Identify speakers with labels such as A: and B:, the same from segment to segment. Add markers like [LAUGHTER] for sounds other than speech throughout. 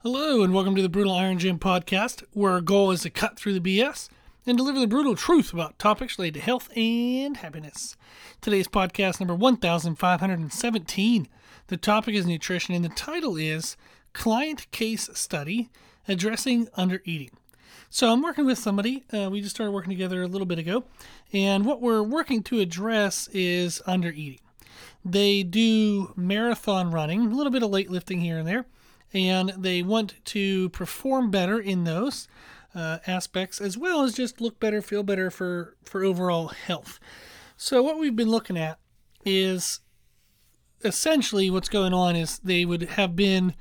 A: Hello, and welcome to the Brutal Iron Gym podcast, where our goal is to cut through the BS and deliver the brutal truth about topics related to health and happiness. Today's podcast number 1517. The topic is nutrition, and the title is Client Case Study Addressing Under Eating. So I'm working with somebody. Uh, we just started working together a little bit ago, and what we're working to address is under eating. They do marathon running, a little bit of weightlifting lifting here and there, and they want to perform better in those uh, aspects as well as just look better, feel better for, for overall health. So, what we've been looking at is essentially what's going on is they would have been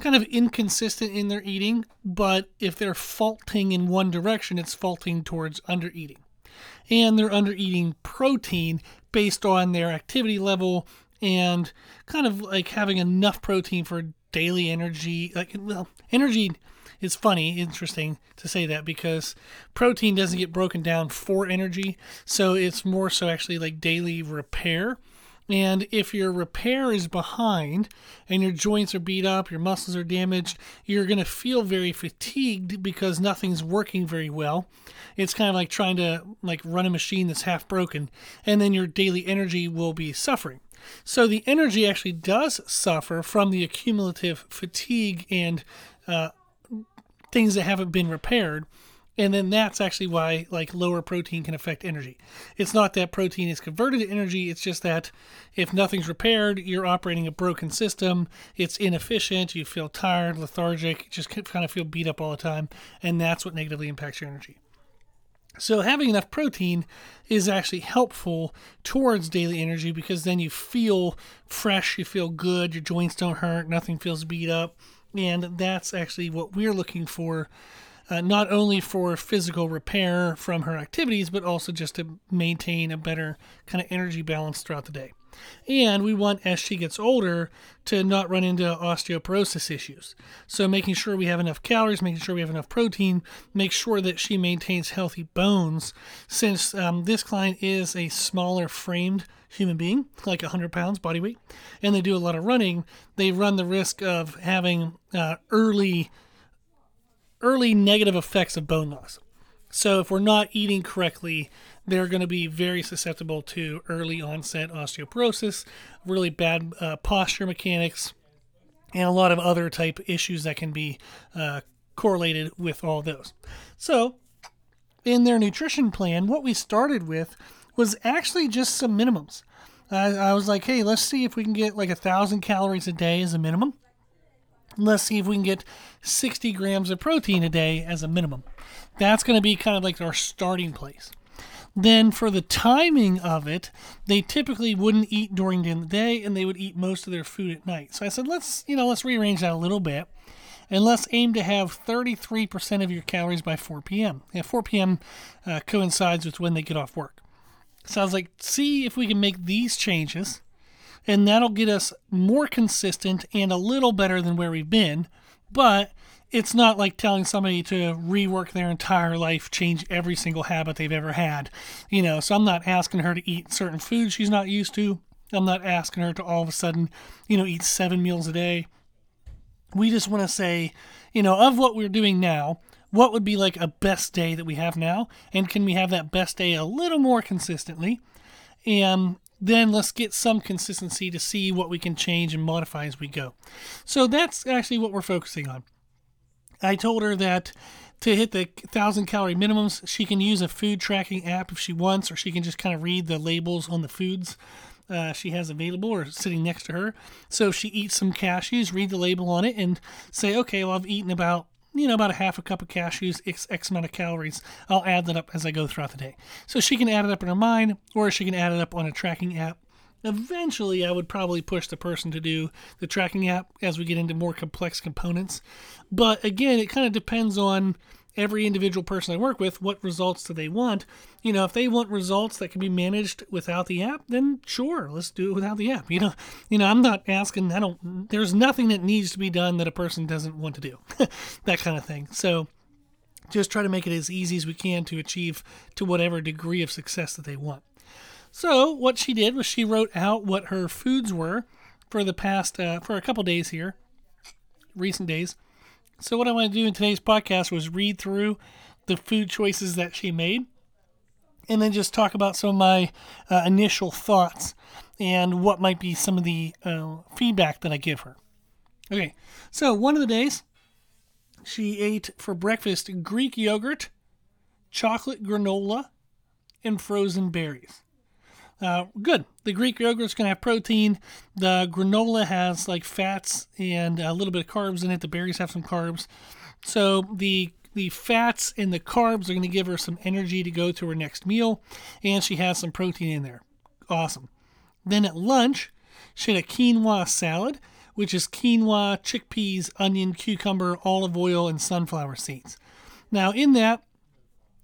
A: kind of inconsistent in their eating, but if they're faulting in one direction, it's faulting towards under eating. And they're under eating protein based on their activity level and kind of like having enough protein for daily energy. Like, well, energy is funny, interesting to say that because protein doesn't get broken down for energy. So it's more so actually like daily repair. And if your repair is behind and your joints are beat up, your muscles are damaged, you're going to feel very fatigued because nothing's working very well. It's kind of like trying to like run a machine that's half broken and then your daily energy will be suffering. So the energy actually does suffer from the accumulative fatigue and uh, things that haven't been repaired. And then that's actually why like lower protein can affect energy. It's not that protein is converted to energy it's just that if nothing's repaired you're operating a broken system it's inefficient you feel tired lethargic just kind of feel beat up all the time and that's what negatively impacts your energy so having enough protein is actually helpful towards daily energy because then you feel fresh you feel good your joints don't hurt nothing feels beat up and that's actually what we're looking for uh, not only for physical repair from her activities, but also just to maintain a better kind of energy balance throughout the day. And we want, as she gets older, to not run into osteoporosis issues. So, making sure we have enough calories, making sure we have enough protein, make sure that she maintains healthy bones. Since um, this client is a smaller framed human being, like 100 pounds body weight, and they do a lot of running, they run the risk of having uh, early early negative effects of bone loss. So if we're not eating correctly, they're going to be very susceptible to early onset osteoporosis, really bad uh, posture mechanics, and a lot of other type issues that can be uh, correlated with all those. So in their nutrition plan, what we started with was actually just some minimums. I, I was like, hey, let's see if we can get like a thousand calories a day as a minimum. Let's see if we can get 60 grams of protein a day as a minimum. That's going to be kind of like our starting place. Then for the timing of it, they typically wouldn't eat during the day and they would eat most of their food at night. So I said, let's, you know, let's rearrange that a little bit and let's aim to have 33% of your calories by 4 p.m. Yeah, 4 p.m. Uh, coincides with when they get off work. So I was like, see if we can make these changes and that'll get us more consistent and a little better than where we've been. But it's not like telling somebody to rework their entire life, change every single habit they've ever had. You know, so I'm not asking her to eat certain foods she's not used to. I'm not asking her to all of a sudden, you know, eat seven meals a day. We just want to say, you know, of what we're doing now, what would be like a best day that we have now? And can we have that best day a little more consistently? And then let's get some consistency to see what we can change and modify as we go. So that's actually what we're focusing on. I told her that to hit the 1000 calorie minimums, she can use a food tracking app if she wants, or she can just kind of read the labels on the foods uh, she has available or sitting next to her. So she eats some cashews, read the label on it and say, okay, well, I've eaten about you know, about a half a cup of cashews, X, X amount of calories. I'll add that up as I go throughout the day. So she can add it up in her mind, or she can add it up on a tracking app. Eventually, I would probably push the person to do the tracking app as we get into more complex components. But again, it kind of depends on every individual person I work with, what results do they want? You know, if they want results that can be managed without the app, then sure, let's do it without the app. [LAUGHS] You know, you know, I'm not asking. I don't. There's nothing that needs to be done that a person doesn't want to do, [LAUGHS] that kind of thing. So. Just try to make it as easy as we can to achieve to whatever degree of success that they want. So what she did was she wrote out what her foods were for the past uh, for a couple days here, recent days, So, what I want to do in today's podcast was read through the food choices that she made and then just talk about some of my uh, initial thoughts and what might be some of the uh, feedback that I give her. Okay, so one of the days she ate for breakfast Greek yogurt, chocolate granola, and frozen berries. Uh, good. The Greek yogurt is going to have protein. The granola has like fats and a little bit of carbs in it. The berries have some carbs. So the the fats and the carbs are going to give her some energy to go to her next meal, and she has some protein in there. Awesome. Then at lunch, she had a quinoa salad, which is quinoa, chickpeas, onion, cucumber, olive oil, and sunflower seeds. Now, in that,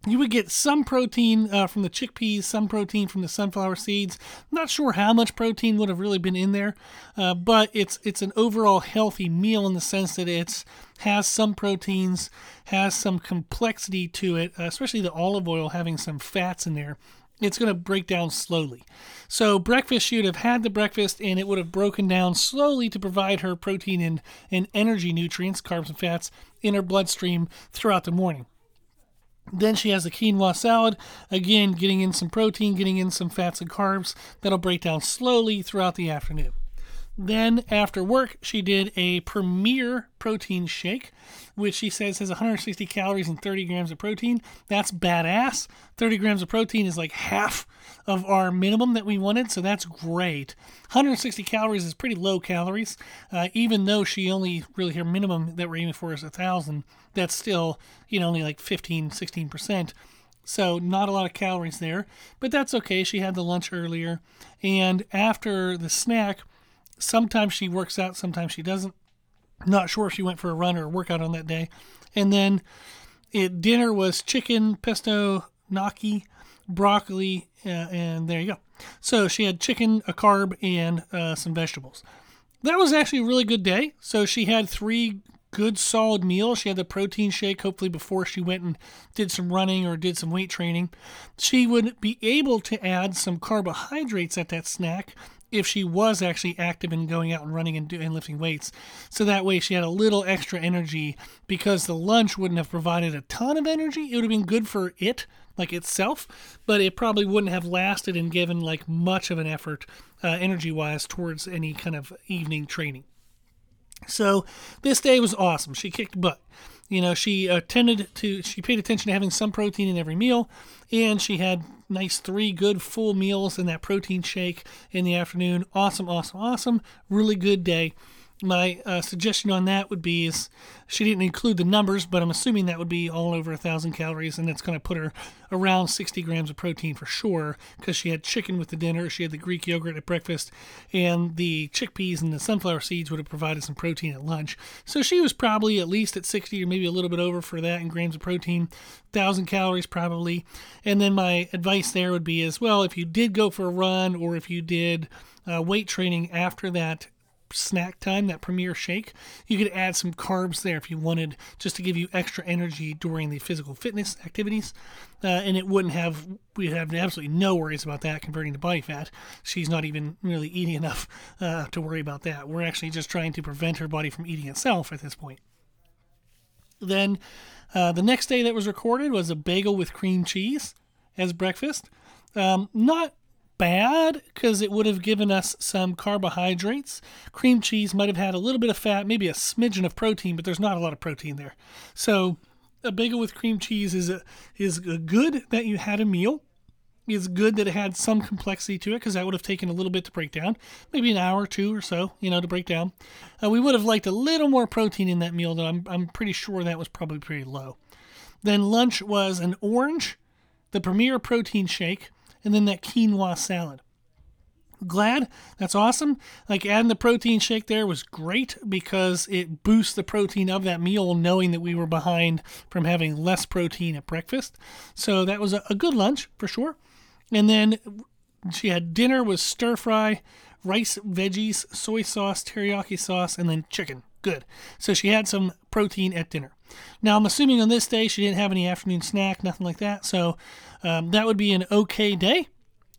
A: you would get some protein uh, from the chickpeas, some protein from the sunflower seeds. not sure how much protein would have really been in there, uh, but it's it's an overall healthy meal in the sense that it's has some proteins, has some complexity to it, uh, especially the olive oil having some fats in there. It's going to break down slowly. So, breakfast, she would have had the breakfast and it would have broken down slowly to provide her protein and, and energy nutrients, carbs and fats, in her bloodstream throughout the morning. Then she has the quinoa salad, again, getting in some protein, getting in some fats and carbs that'll break down slowly throughout the afternoon. Then, after work, she did a Premier protein shake, which she says has 160 calories and 30 grams of protein. That's badass. 30 grams of protein is like half of our minimum that we wanted, so that's great. 160 calories is pretty low calories, uh, even though she only really her minimum that we're aiming for is 1,000. That's still, you know, only like 15, 16%. So, not a lot of calories there, but that's okay. She had the lunch earlier. And after the snack, sometimes she works out, sometimes she doesn't. Not sure if she went for a run or a workout on that day. And then it, dinner was chicken, pesto, gnocchi, broccoli, uh, and there you go. So she had chicken, a carb, and uh, some vegetables. That was actually a really good day. So she had three good solid meals. She had the protein shake, hopefully, before she went and did some running or did some weight training. She would be able to add some carbohydrates at that snack if she was actually active in going out and running and, and lifting weights. So that way she had a little extra energy because the lunch wouldn't have provided a ton of energy. It would have been good for it, like itself, but it probably wouldn't have lasted and given like much of an effort uh, energy wise towards any kind of evening training. So this day was awesome. She kicked butt. You know, she attended to, she paid attention to having some protein in every meal, and she had nice three good full meals and that protein shake in the afternoon. Awesome, awesome, awesome. Really good day my uh, suggestion on that would be is she didn't include the numbers, but I'm assuming that would be all over a thousand calories, and that's going to put her around 60 grams of protein for sure. Because she had chicken with the dinner, she had the Greek yogurt at breakfast, and the chickpeas and the sunflower seeds would have provided some protein at lunch. So she was probably at least at 60 or maybe a little bit over for that in grams of protein, thousand calories probably. And then my advice there would be as well if you did go for a run or if you did uh, weight training after that snack time, that Premier Shake, you could add some carbs there if you wanted, just to give you extra energy during the physical fitness activities. Uh, and it wouldn't have, we'd have absolutely no worries about that converting to body fat. She's not even really eating enough [LAUGHS] uh, to worry about that. We're actually just trying to prevent her body from eating itself at this point. Then uh, the next day that was recorded was a bagel with cream cheese as breakfast. Um, not bad because it would have given us some carbohydrates. Cream cheese might have had a little bit of fat, maybe a smidgen of protein, but there's not a lot of protein there. So a bagel with cream cheese is a, is a good that you had a meal. It's good that it had some complexity to it because that would have taken a little bit to break down, maybe an hour or two or so, you know, to break down. Uh, we would have liked a little more protein in that meal, though. I'm, I'm pretty sure that was probably pretty low. Then lunch was an orange, the Premier Protein Shake, and then that quinoa salad. Glad that's awesome. Like adding the protein shake there was great because it boosts the protein of that meal, knowing that we were behind from having less protein at breakfast. So that was a, good lunch for sure. And then she had dinner with stir fry, rice, veggies, soy sauce, teriyaki sauce, and then chicken. Good. So she had some protein at dinner. Now, I'm assuming on this day she didn't have any afternoon snack, nothing like that. So um, that would be an okay day.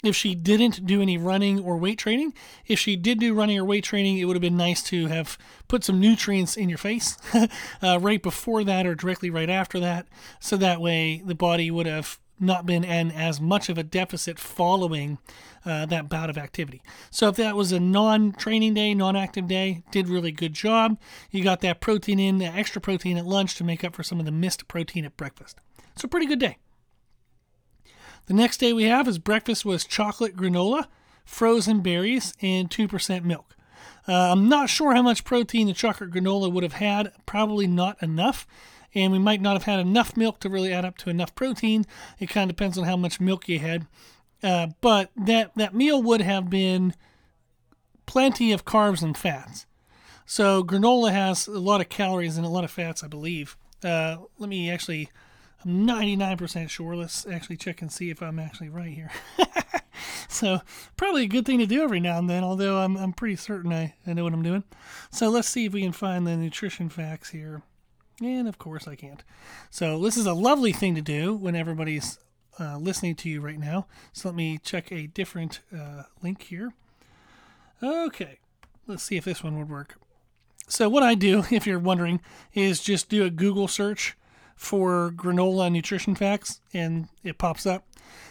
A: if she didn't do any running or weight training. If she did do running or weight training, it would have been nice to have put some nutrients in your face [LAUGHS] uh, right before that or directly right after that. So that way the body would have not been in as much of a deficit following uh, that bout of activity. So if that was a non-training day, non-active day, did really good job. You got that protein in, the extra protein at lunch to make up for some of the missed protein at breakfast. A pretty good day. The next day we have is breakfast was chocolate granola, frozen berries, and 2% milk. Uh, I'm not sure how much protein the chocolate granola would have had, probably not enough. And we might not have had enough milk to really add up to enough protein. It kind of depends on how much milk you had. Uh, but that, that meal would have been plenty of carbs and fats. So granola has a lot of calories and a lot of fats, I believe. Uh, let me actually I'm 99% sure. Let's actually check and see if I'm actually right here. [LAUGHS] so, probably a good thing to do every now and then, although I'm, I'm pretty certain I, I know what I'm doing. So, let's see if we can find the nutrition facts here. And of course, I can't. So, this is a lovely thing to do when everybody's uh, listening to you right now. So, let me check a different uh, link here. Okay, let's see if this one would work. So, what I do, [LAUGHS] if you're wondering, is just do a Google search for granola nutrition facts and it pops up.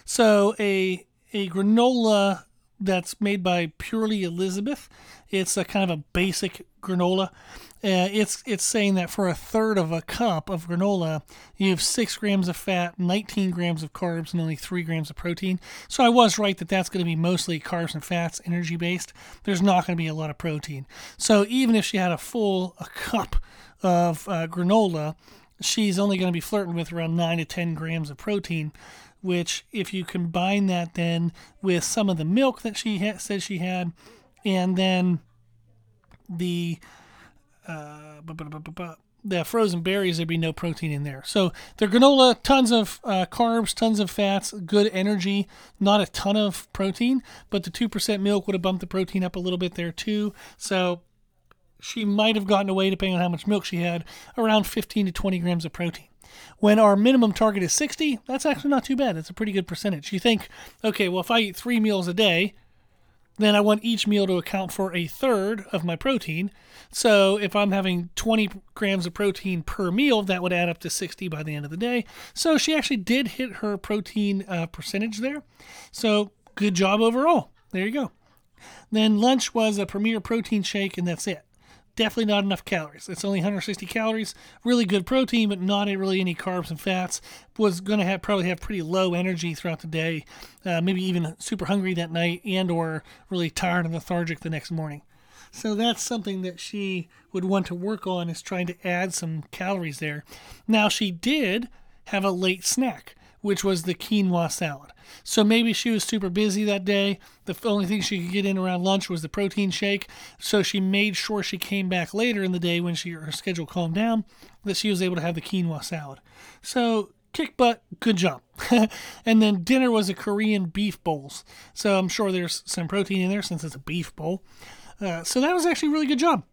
A: So a a granola that's made by Purely Elizabeth. It's a kind of a basic granola. Uh, it's it's saying that for a third of a cup of granola, you have six grams of fat, 19 grams of carbs, and only three grams of protein. So I was right that that's going to be mostly carbs and fats, energy based. There's not going to be a lot of protein. So even if she had a full a cup of uh, granola, she's only going to be flirting with around 9 to 10 grams of protein which if you combine that then with some of the milk that she ha- said she had and then the uh, the frozen berries there'd be no protein in there so the granola tons of uh, carbs tons of fats good energy not a ton of protein but the 2% milk would have bumped the protein up a little bit there too so she might have gotten away, depending on how much milk she had, around 15 to 20 grams of protein. When our minimum target is 60, that's actually not too bad. That's a pretty good percentage. You think, okay, well, if I eat three meals a day, then I want each meal to account for a third of my protein. So if I'm having 20 grams of protein per meal, that would add up to 60 by the end of the day. So she actually did hit her protein uh, percentage there. So good job overall. There you go. Then lunch was a Premier protein shake, and that's it definitely not enough calories. It's only 160 calories. Really good protein, but not really any carbs and fats. Was going to have probably have pretty low energy throughout the day. Uh, maybe even super hungry that night, and or really tired and lethargic the next morning. So that's something that she would want to work on is trying to add some calories there. Now she did have a late snack which was the quinoa salad. So maybe she was super busy that day. The only thing she could get in around lunch was the protein shake. So she made sure she came back later in the day when she her schedule calmed down that she was able to have the quinoa salad. So kick butt, good job. [LAUGHS] and then dinner was a Korean beef bowls. So I'm sure there's some protein in there since it's a beef bowl. Uh, so that was actually a really good job.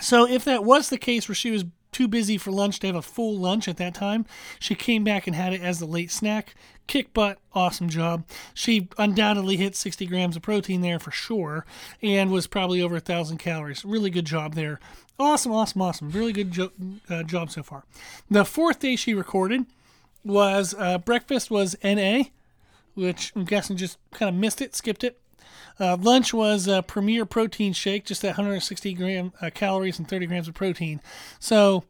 A: So if that was the case where she was too busy for lunch to have a full lunch at that time. She came back and had it as the late snack. Kick butt, awesome job. She undoubtedly hit 60 grams of protein there for sure and was probably over a thousand calories. Really good job there. Awesome, awesome, awesome. Really good jo- uh, job so far. The fourth day she recorded was uh, breakfast was NA, which I'm guessing just kind of missed it, skipped it. Uh, lunch was a Premier Protein Shake, just at 160 gram uh, calories and 30 grams of protein. So,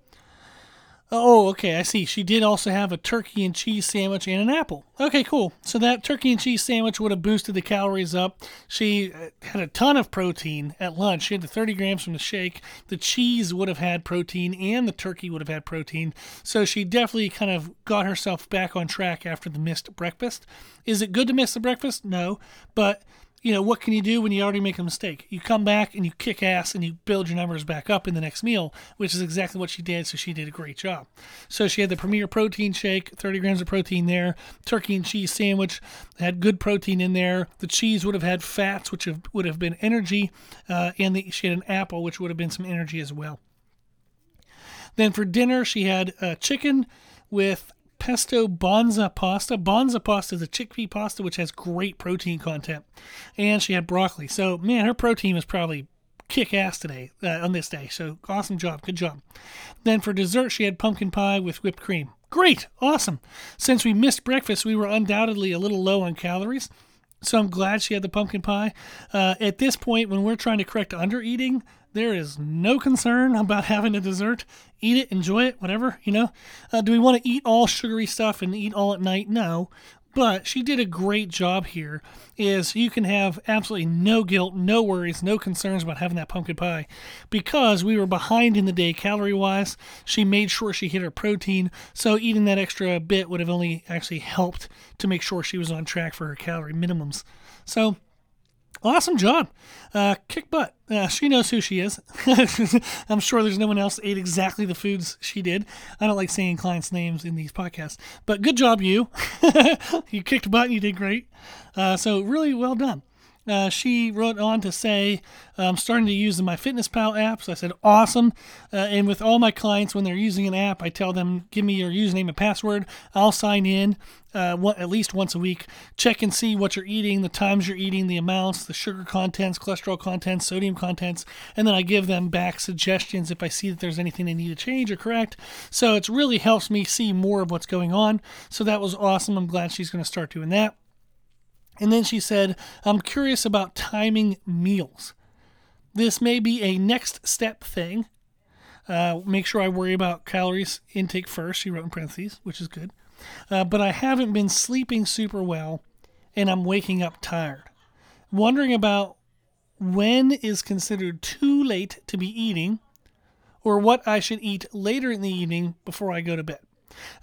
A: oh, okay, I see. She did also have a turkey and cheese sandwich and an apple. Okay, cool. So that turkey and cheese sandwich would have boosted the calories up. She uh, had a ton of protein at lunch. She had the 30 grams from the shake. The cheese would have had protein, and the turkey would have had protein. So she definitely kind of got herself back on track after the missed breakfast. Is it good to miss the breakfast? No, but you know, what can you do when you already make a mistake? You come back and you kick ass and you build your numbers back up in the next meal, which is exactly what she did. So she did a great job. So she had the Premier Protein Shake, 30 grams of protein there, turkey and cheese sandwich, had good protein in there. The cheese would have had fats, which have, would have been energy, uh, and the, she had an apple, which would have been some energy as well. Then for dinner, she had uh, chicken with pesto Banza pasta. Banza pasta is a chickpea pasta which has great protein content, and she had broccoli. So man, her protein was probably kick ass today uh, on this day. So awesome job, good job. Then for dessert, she had pumpkin pie with whipped cream. Great, awesome. Since we missed breakfast, we were undoubtedly a little low on calories. So I'm glad she had the pumpkin pie. Uh, at this point, when we're trying to correct under eating, there is no concern about having a dessert. Eat it, enjoy it, whatever, you know. Uh, do we want to eat all sugary stuff and eat all at night? No. But she did a great job here. Is you can have absolutely no guilt, no worries, no concerns about having that pumpkin pie because we were behind in the day calorie wise. She made sure she hit her protein, so eating that extra bit would have only actually helped to make sure she was on track for her calorie minimums. So awesome job. Uh, kick butt. Uh, she knows who she is. [LAUGHS] I'm sure there's no one else ate exactly the foods she did. I don't like saying clients' names in these podcasts, but good job, you. [LAUGHS] you kicked butt and you did great. Uh, so, really well done. Uh, she wrote on to say, I'm starting to use the MyFitnessPal app. So I said, awesome. Uh, and with all my clients, when they're using an app, I tell them, give me your username and password. I'll sign in uh, one, at least once a week, check and see what you're eating, the times you're eating, the amounts, the sugar contents, cholesterol contents, sodium contents, and then I give them back suggestions if I see that there's anything they need to change or correct. So it really helps me see more of what's going on. So that was awesome. I'm glad she's going to start doing that. And then she said, I'm curious about timing meals. This may be a next step thing. Uh, make sure I worry about calories intake first, she wrote in parentheses, which is good. Uh, but I haven't been sleeping super well and I'm waking up tired. Wondering about when is considered too late to be eating or what I should eat later in the evening before I go to bed.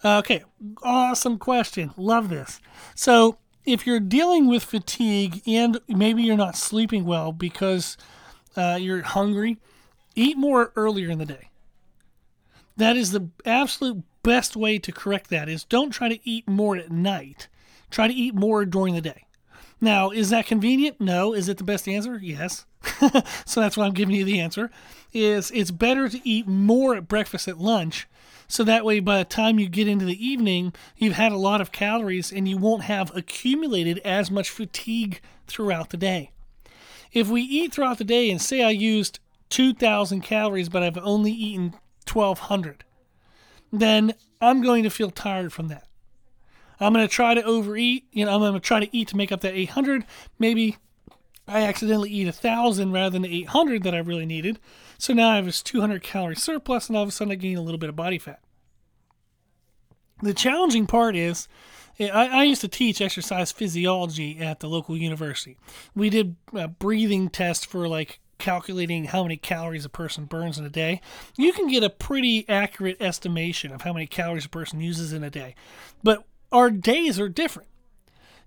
A: Uh, okay, awesome question. Love this. So, if you're dealing with fatigue and maybe you're not sleeping well because uh, you're hungry, eat more earlier in the day. That is the absolute best way to correct that is don't try to eat more at night. Try to eat more during the day. Now, is that convenient? No. Is it the best answer? Yes. [LAUGHS] so that's why I'm giving you the answer. Is it's better to eat more at breakfast at lunch so that way, by the time you get into the evening, you've had a lot of calories and you won't have accumulated as much fatigue throughout the day. If we eat throughout the day and say I used 2,000 calories, but I've only eaten 1,200, then I'm going to feel tired from that. I'm going to try to overeat. You know, I'm going to try to eat to make up that 800. Maybe I accidentally eat a thousand rather than the 800 that I really needed. So now I have this 200 calorie surplus, and all of a sudden I gain a little bit of body fat. The challenging part is, eh, I, I used to teach exercise physiology at the local university. We did a breathing tests for like calculating how many calories a person burns in a day. You can get a pretty accurate estimation of how many calories a person uses in a day. But our days are different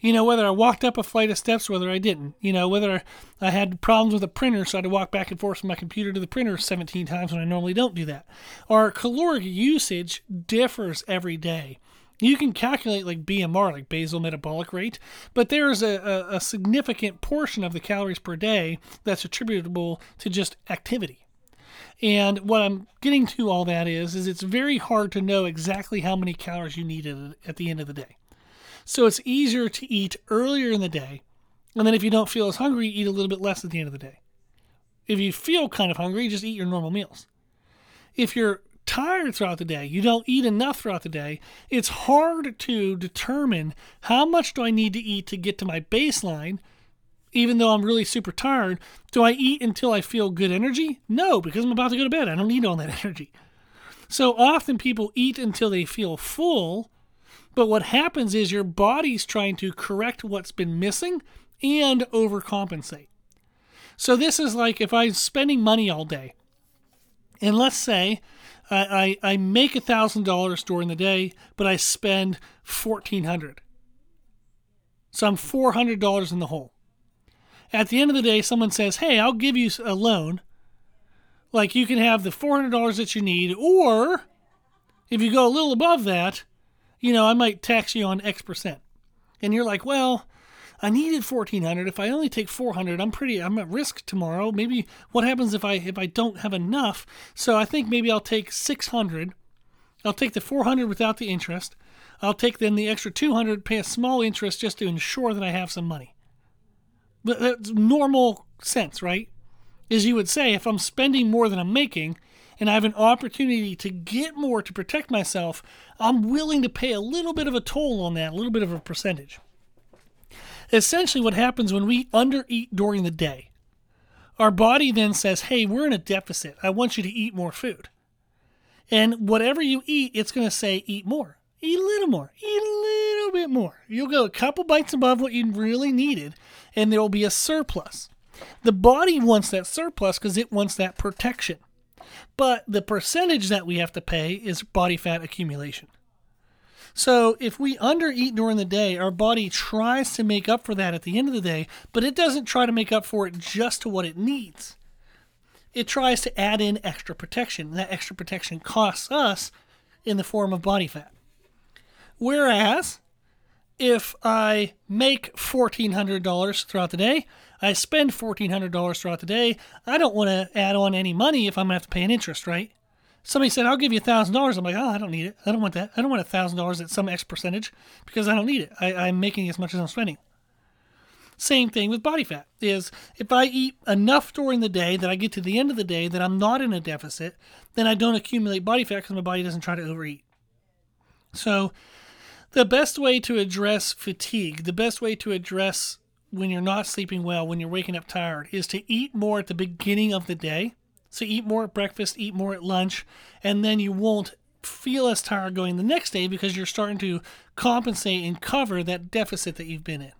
A: you know, whether I walked up a flight of steps, whether I didn't, you know, whether I had problems with a printer, so I had to walk back and forth from my computer to the printer 17 times when I normally don't do that. Our caloric usage differs every day. You can calculate like BMR, like basal metabolic rate, but there's a, a, a significant portion of the calories per day that's attributable to just activity. And what I'm getting to all that is, is it's very hard to know exactly how many calories you need at the end of the day. So it's easier to eat earlier in the day. And then if you don't feel as hungry, eat a little bit less at the end of the day. If you feel kind of hungry, just eat your normal meals. If you're tired throughout the day, you don't eat enough throughout the day, it's hard to determine how much do I need to eat to get to my baseline. Even though I'm really super tired, do I eat until I feel good energy? No, because I'm about to go to bed. I don't need all that [LAUGHS] energy. So often people eat until they feel full but what happens is your body's trying to correct what's been missing and overcompensate. So this is like if I'm spending money all day, and let's say I, I, I make thousand dollars during the day, but I spend fourteen hundred. So I'm four hundred dollars in the hole. At the end of the day, someone says, "Hey, I'll give you a loan. Like you can have the four hundred dollars that you need, or if you go a little above that, you know, I might tax you on X percent. And you're like, well, I needed 1400. If I only take 400, I'm pretty, I'm at risk tomorrow. Maybe what happens if I, if I don't have enough? So I think maybe I'll take 600. I'll take the 400 without the interest. I'll take then the extra 200, pay a small interest just to ensure that I have some money. But that's normal sense, right? Is you would say if I'm spending more than I'm making and I have an opportunity to get more to protect myself, I'm willing to pay a little bit of a toll on that, a little bit of a percentage. Essentially, what happens when we undereat during the day, our body then says, Hey, we're in a deficit. I want you to eat more food. And whatever you eat, it's going to say, Eat more. Eat a little more. Eat a little bit more. You'll go a couple bites above what you really needed, and there will be a surplus. The body wants that surplus because it wants that protection. But the percentage that we have to pay is body fat accumulation. So if we undereat during the day, our body tries to make up for that at the end of the day, but it doesn't try to make up for it just to what it needs. It tries to add in extra protection. That extra protection costs us in the form of body fat. Whereas if I make $1,400 throughout the day, I spend $1,400 throughout the day, I don't want to add on any money if I'm going to have to pay an interest, right? Somebody said, I'll give you $1,000. I'm like, oh, I don't need it. I don't want that. I don't want $1,000 at some X percentage because I don't need it. I, I'm making as much as I'm spending. Same thing with body fat is if I eat enough during the day that I get to the end of the day that I'm not in a deficit, then I don't accumulate body fat because my body doesn't try to overeat. So the best way to address fatigue, the best way to address when you're not sleeping well, when you're waking up tired, is to eat more at the beginning of the day. So eat more at breakfast, eat more at lunch, and then you won't feel as tired going the next day because you're starting to compensate and cover that deficit that you've been in.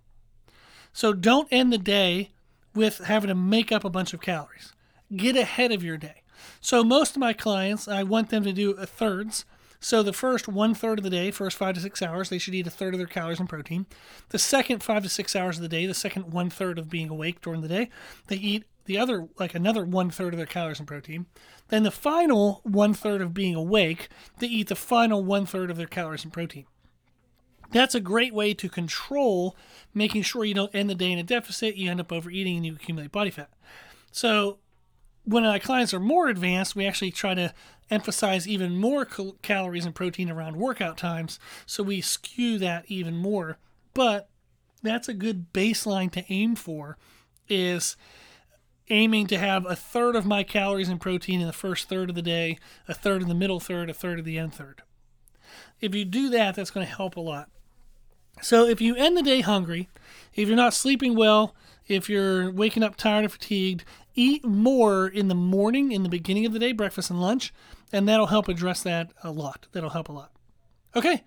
A: So don't end the day with having to make up a bunch of calories. Get ahead of your day. So most of my clients, I want them to do a thirds. So the first one third of the day, first five to six hours, they should eat a third of their calories and protein. The second five to six hours of the day, the second one third of being awake during the day, they eat the other like another one third of their calories and protein. Then the final one third of being awake, they eat the final one third of their calories and protein. That's a great way to control making sure you don't end the day in a deficit, you end up overeating and you accumulate body fat. So when our clients are more advanced, we actually try to emphasize even more cal- calories and protein around workout times. So we skew that even more. But that's a good baseline to aim for is aiming to have a third of my calories and protein in the first third of the day, a third in the middle third, a third of the end third. If you do that, that's going to help a lot. So if you end the day hungry, if you're not sleeping well, if you're waking up tired and fatigued, eat more in the morning, in the beginning of the day, breakfast and lunch, and that'll help address that a lot. That'll help a lot. Okay.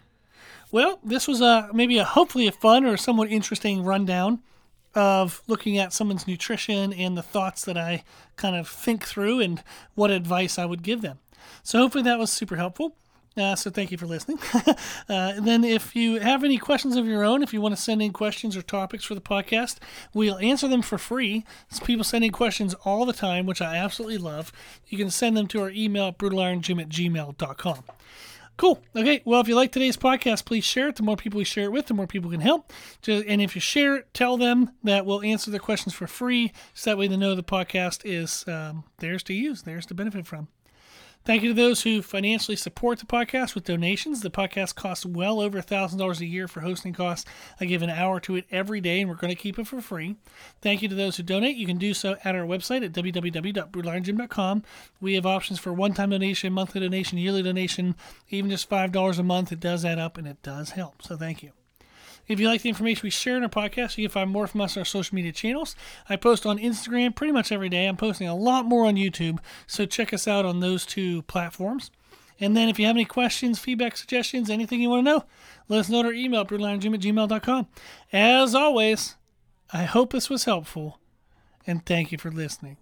A: Well, this was a maybe a hopefully a fun or somewhat interesting rundown of looking at someone's nutrition and the thoughts that I kind of think through and what advice I would give them. So hopefully that was super helpful. Uh, so thank you for listening. [LAUGHS] uh, then, if you have any questions of your own, if you want to send in questions or topics for the podcast, we'll answer them for free. There's people sending questions all the time, which I absolutely love. You can send them to our email at brutalirongym at gmail.com. Cool. Okay. Well, if you like today's podcast, please share it. The more people we share it with, the more people can help. And if you share it, tell them that we'll answer their questions for free. So that way they know the podcast is um, theirs to use, theirs to benefit from. Thank you to those who financially support the podcast with donations. The podcast costs well over $1,000 a year for hosting costs. I give an hour to it every day, and we're going to keep it for free. Thank you to those who donate. You can do so at our website at www.brutalirongym.com. We have options for one time donation, monthly donation, yearly donation, even just $5 a month. It does add up and it does help. So thank you. If you like the information we share in our podcast, you can find more from us on our social media channels. I post on Instagram pretty much every day. I'm posting a lot more on YouTube, so check us out on those two platforms. And then if you have any questions, feedback, suggestions, anything you want to know, let us know at our email, brutalirongym at gmail.com. As always, I hope this was helpful, and thank you for listening.